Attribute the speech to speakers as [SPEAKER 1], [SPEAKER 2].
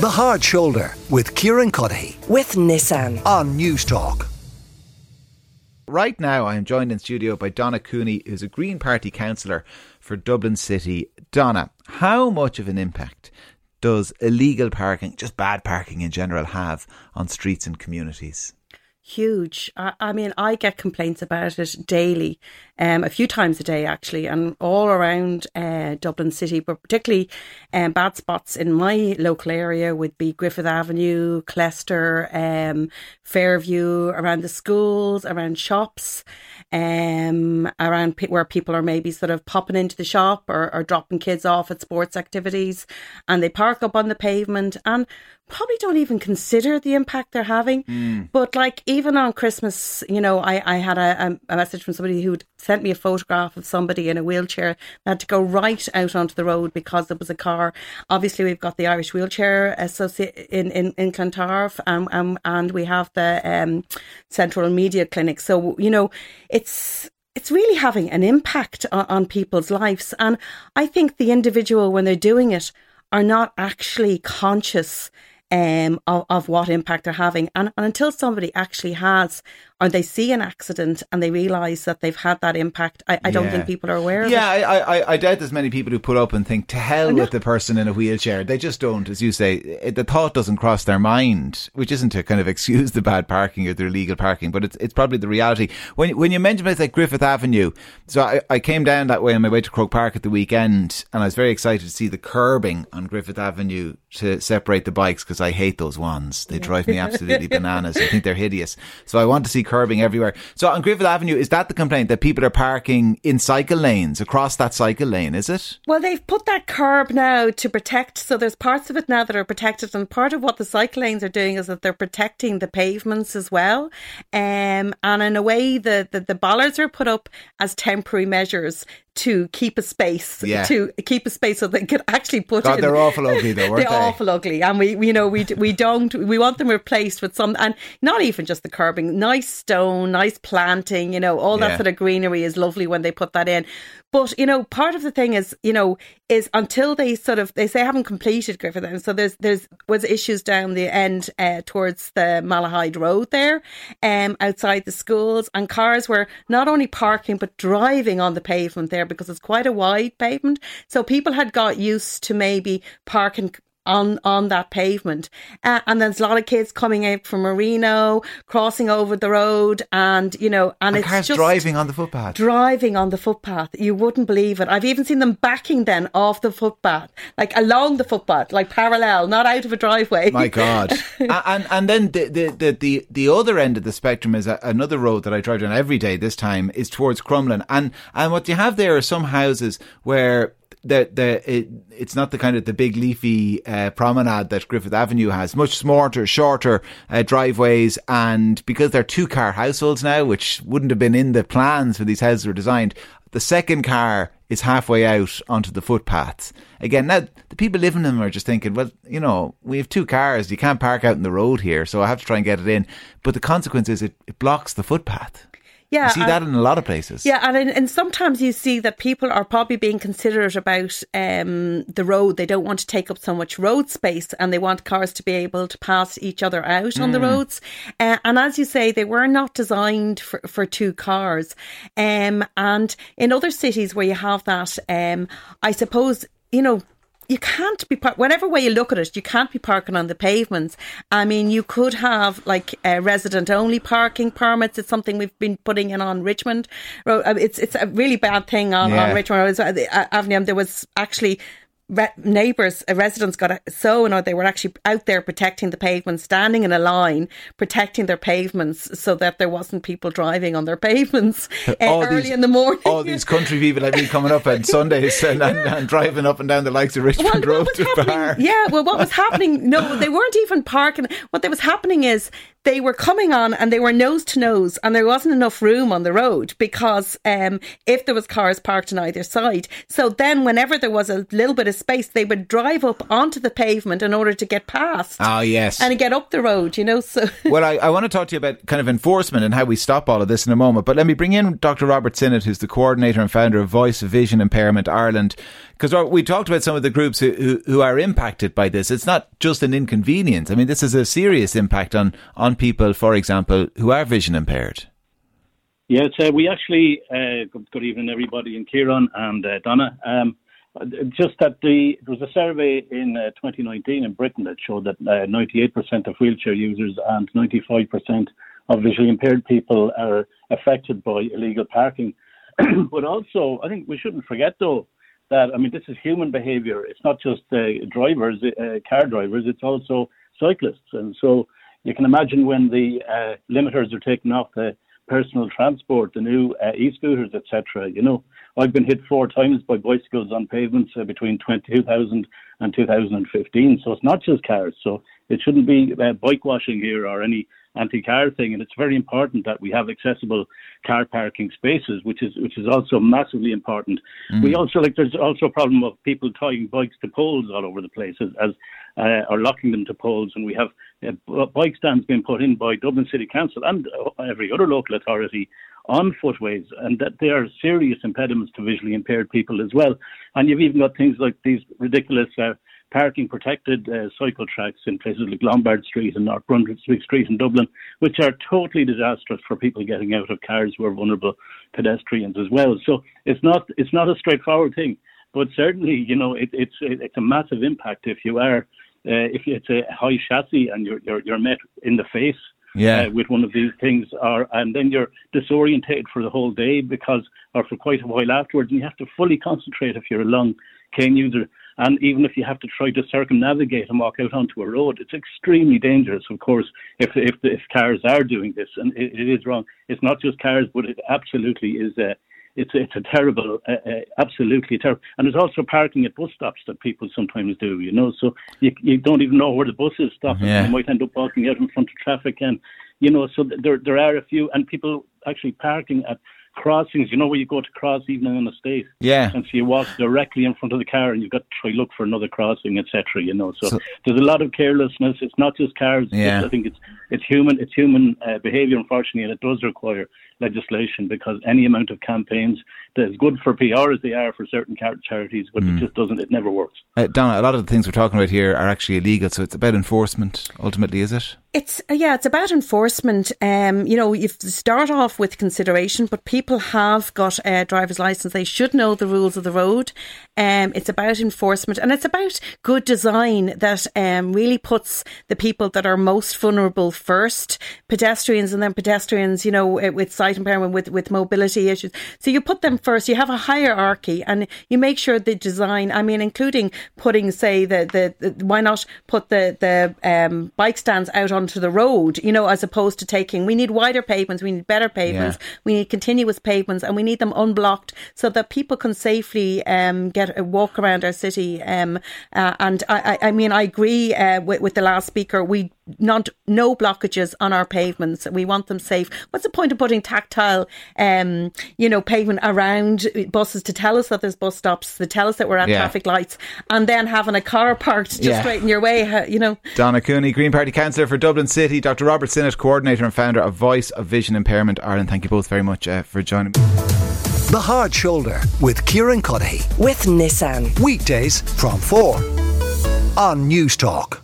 [SPEAKER 1] The Hard Shoulder with Kieran Cuddihy
[SPEAKER 2] with Nissan.
[SPEAKER 1] on Newstalk.
[SPEAKER 3] Right now, I am joined in studio by Donna Cooney, who's a Green Party councillor for Dublin City. Donna, how much of an impact does illegal parking, just bad parking in general, have on streets and communities?
[SPEAKER 4] Huge. I, I, mean, I get complaints about it daily, um, a few times a day actually, and all around uh, Dublin City, but particularly um, bad spots in my local area would be Griffith Avenue, Clester, um, Fairview, around the schools, around shops, um, around pe- where people are maybe sort of popping into the shop or, or dropping kids off at sports activities, and they park up on the pavement and probably don't even consider the impact they're having. Mm. But like even on Christmas, you know, I, I had a, a message from somebody who sent me a photograph of somebody in a wheelchair that had to go right out onto the road because there was a car. Obviously, we've got the Irish Wheelchair Association in, in, in Clontarf um, um, and we have the um, Central Remedial Clinic. So, you know, it's it's really having an impact on, on people's lives. And I think the individual, when they're doing it, are not actually conscious um, of, of what impact they're having. And, and until somebody actually has or they see an accident and they realise that they've had that impact, I, I don't think people are aware of
[SPEAKER 3] yeah,
[SPEAKER 4] it.
[SPEAKER 3] Yeah, I, I, I, doubt there's many people who put up and think, to hell with the person in a wheelchair. They just don't, as you say, it, the thought doesn't cross their mind, which isn't to kind of excuse the bad parking or the illegal parking, but it's, it's probably the reality. When, when you mentioned places like Griffith Avenue, so I, I came down that way on my way to Croke Park at the weekend and I was very excited to see the curbing on Griffith Avenue to separate the bikes because I hate those ones. They drive me absolutely bananas. I think they're hideous. So I want to see curbing everywhere. So on Griffith Avenue, is that the complaint that people are parking in cycle lanes across that cycle lane? Is it?
[SPEAKER 4] Well, they've put that curb now to protect. So there's parts of it now that are protected, and part of what the cycle lanes are doing is that they're protecting the pavements as well. Um, and in a way, the, the the bollards are put up as temporary measures to keep a space, yeah. to keep a space so they could actually put
[SPEAKER 3] God,
[SPEAKER 4] in.
[SPEAKER 3] They're awful ugly though,
[SPEAKER 4] they're
[SPEAKER 3] they?
[SPEAKER 4] awful ugly, and we, you know, we we don't we want them replaced with some, and not even just the curbing, nice stone, nice planting, you know, all that yeah. sort of greenery is lovely when they put that in. But you know, part of the thing is, you know, is until they sort of they say haven't completed Griffith, and so there's there's was issues down the end uh, towards the Malahide Road there, um, outside the schools, and cars were not only parking but driving on the pavement there because it's quite a wide pavement. So people had got used to maybe parking on on that pavement. Uh, and there's a lot of kids coming out from Marino, crossing over the road, and you know, and,
[SPEAKER 3] and
[SPEAKER 4] it's
[SPEAKER 3] cars
[SPEAKER 4] just
[SPEAKER 3] driving on the footpath.
[SPEAKER 4] Driving on the footpath, you wouldn't believe it. I've even seen them backing then off the footpath, like along the footpath, like parallel, not out of a driveway.
[SPEAKER 3] My God! and and then the, the the the the other end of the spectrum is another road that I drive down every day. This time is towards Crumlin, and and what you have there are some houses where the the it, it's not the kind of the big leafy uh, promenade that Griffith Avenue has. Much smarter, shorter uh, driveways, and because they're two car households now, which wouldn't have been in the plans when these houses were designed, the second car is halfway out onto the footpaths. Again, now the people living in them are just thinking, well, you know, we have two cars, you can't park out in the road here, so I have to try and get it in. But the consequence is it, it blocks the footpath.
[SPEAKER 4] Yeah,
[SPEAKER 3] you see that in a lot of places.
[SPEAKER 4] Yeah, and and sometimes you see that people are probably being considerate about um, the road. They don't want to take up so much road space, and they want cars to be able to pass each other out mm. on the mm. roads. Uh, and as you say, they were not designed for, for two cars. Um, and in other cities where you have that, um, I suppose you know you can't be par- whatever way you look at it, you can't be parking on the pavements. I mean, you could have like uh, resident only parking permits. It's something we've been putting in on Richmond. Uh, it's it's a really bad thing on, yeah. on Richmond uh, Avenue. There was actually re- neighbours, uh, residents got so annoyed they were actually out there protecting the pavement, standing in a line, protecting their pavements so that there wasn't people driving on their pavements uh, early
[SPEAKER 3] these,
[SPEAKER 4] in the morning.
[SPEAKER 3] All these country people have been coming up on Sundays and, and, and, driving up and down the likes of Richmond well, Road to Bar.
[SPEAKER 4] Yeah, well, what was happening? No, they weren't even parking. What was happening is they were coming on and they were nose to nose, and there wasn't enough room on the road because um, if there was cars parked on either side, so then whenever there was a little bit of space, they would drive up onto the pavement in order to get past.
[SPEAKER 3] Oh yes,
[SPEAKER 4] and get up the road. You know, so
[SPEAKER 3] well, I, I want to talk to you about kind of enforcement and how we stop all of this in a moment. But let me bring in Dr. Robert Sinnott, who's the coordinator and founder of Voice Vision Impairment Ireland because we talked about some of the groups who, who, who, are impacted by this. It's not just an inconvenience. I mean, this is a serious impact on, on people, for example, who are vision impaired.
[SPEAKER 2] Yes, uh, we actually, uh, good evening everybody in Kieran and uh, Donna. Um, just that the, there was a survey in uh, 2019 in Britain that showed that 98% uh, of wheelchair users and 95% of visually impaired people are affected by illegal parking. but also, I think we shouldn't forget though, that I mean, this is human behaviour. It's not just uh, drivers, car drivers. It's also cyclists, and so you can imagine when the uh, limiters are taken off the personal transport, the new uh, e-scooters, etc. You know, I've been hit four times by bicycles on pavements uh, between 2000 and 2015. So it's not just cars. So it shouldn't be uh, bike washing here or any anti-car thing, and it's very important that we have accessible car parking spaces, which is which is also massively important. Mm. We also like there's also a problem of people tying bikes to poles all over the place as, as uh, or locking them to poles, and we have uh, bike stands being put in by Dublin City Council and uh, every other local authority on footways, and that they are serious impediments to visually impaired people as well. And you've even got things like these ridiculous uh, parking protected uh, cycle tracks in places like Lombard Street and North Brunswick Street in Dublin, which are totally disastrous for people getting out of cars who are vulnerable pedestrians as well. So it's not it's not a straightforward thing, but certainly you know it, it's it's a massive impact if you are uh, if it's a high chassis and you're you're, you're met in the face. Yeah. Uh, with one of these things, or and then you're disorientated for the whole day because, or for quite a while afterwards, and you have to fully concentrate if you're a long cane user and even if you have to try to circumnavigate and walk out onto a road, it's extremely dangerous. Of course, if if, if cars are doing this, and it, it is wrong. It's not just cars, but it absolutely is. A, it's it's a terrible, uh, uh, absolutely terrible. And there's also parking at bus stops that people sometimes do. You know, so you you don't even know where the buses stop. Yeah. You might end up walking out in front of traffic, and you know, so there there are a few, and people actually parking at crossings, you know, where you go to cross even in the state.
[SPEAKER 3] Yeah.
[SPEAKER 2] And so you walk directly in front of the car and you've got to try look for another crossing, etc. You know, so, so, there's a lot of carelessness. It's not just cars. Yeah. I think it's it's human it's human uh, behaviour, unfortunately, and it does require legislation because any amount of campaigns that is good for PR as they are for certain charities, but mm. it just doesn't. It never works.
[SPEAKER 3] Uh, Donna, a lot of the things we're talking about here are actually illegal, so it's about enforcement. Ultimately, is it?
[SPEAKER 4] It's uh, yeah, it's about enforcement. Um, you know, you start off with consideration, but people have got a driver's license; they should know the rules of the road. Um, it's about enforcement, and it's about good design that um, really puts the people that are most vulnerable first, pedestrians, and then pedestrians. You know, with sight impairment, with with mobility issues. So you put them first. You have a hierarchy, and you make sure the design. I mean, including putting, say, the the, the why not put the the um, bike stands out onto the road, you know, as opposed to taking, we need wider pavements, we need better pavements, yeah. we need continuous pavements, and we need them unblocked so that people can safely um, get a walk around our city. Um, uh, and I, I, mean, I agree uh, with, with the last speaker. We not no blockages on our pavements. We want them safe. What's the point of putting tactile, um, you know, pavement around buses to tell us that there's bus stops, to tell us that we're at yeah. traffic lights, and then having a car parked just yeah. right in your way? You know,
[SPEAKER 3] Donna Cooney, Green Party councillor for Dublin City, Dr. Robert Sinnott, coordinator and founder of Voice of Vision Impairment Ireland. Thank you both very much uh, for joining me.
[SPEAKER 1] The Hard Shoulder with Kieran Cuddihy.
[SPEAKER 5] With Nissan.
[SPEAKER 1] Weekdays from 4 on Newstalk.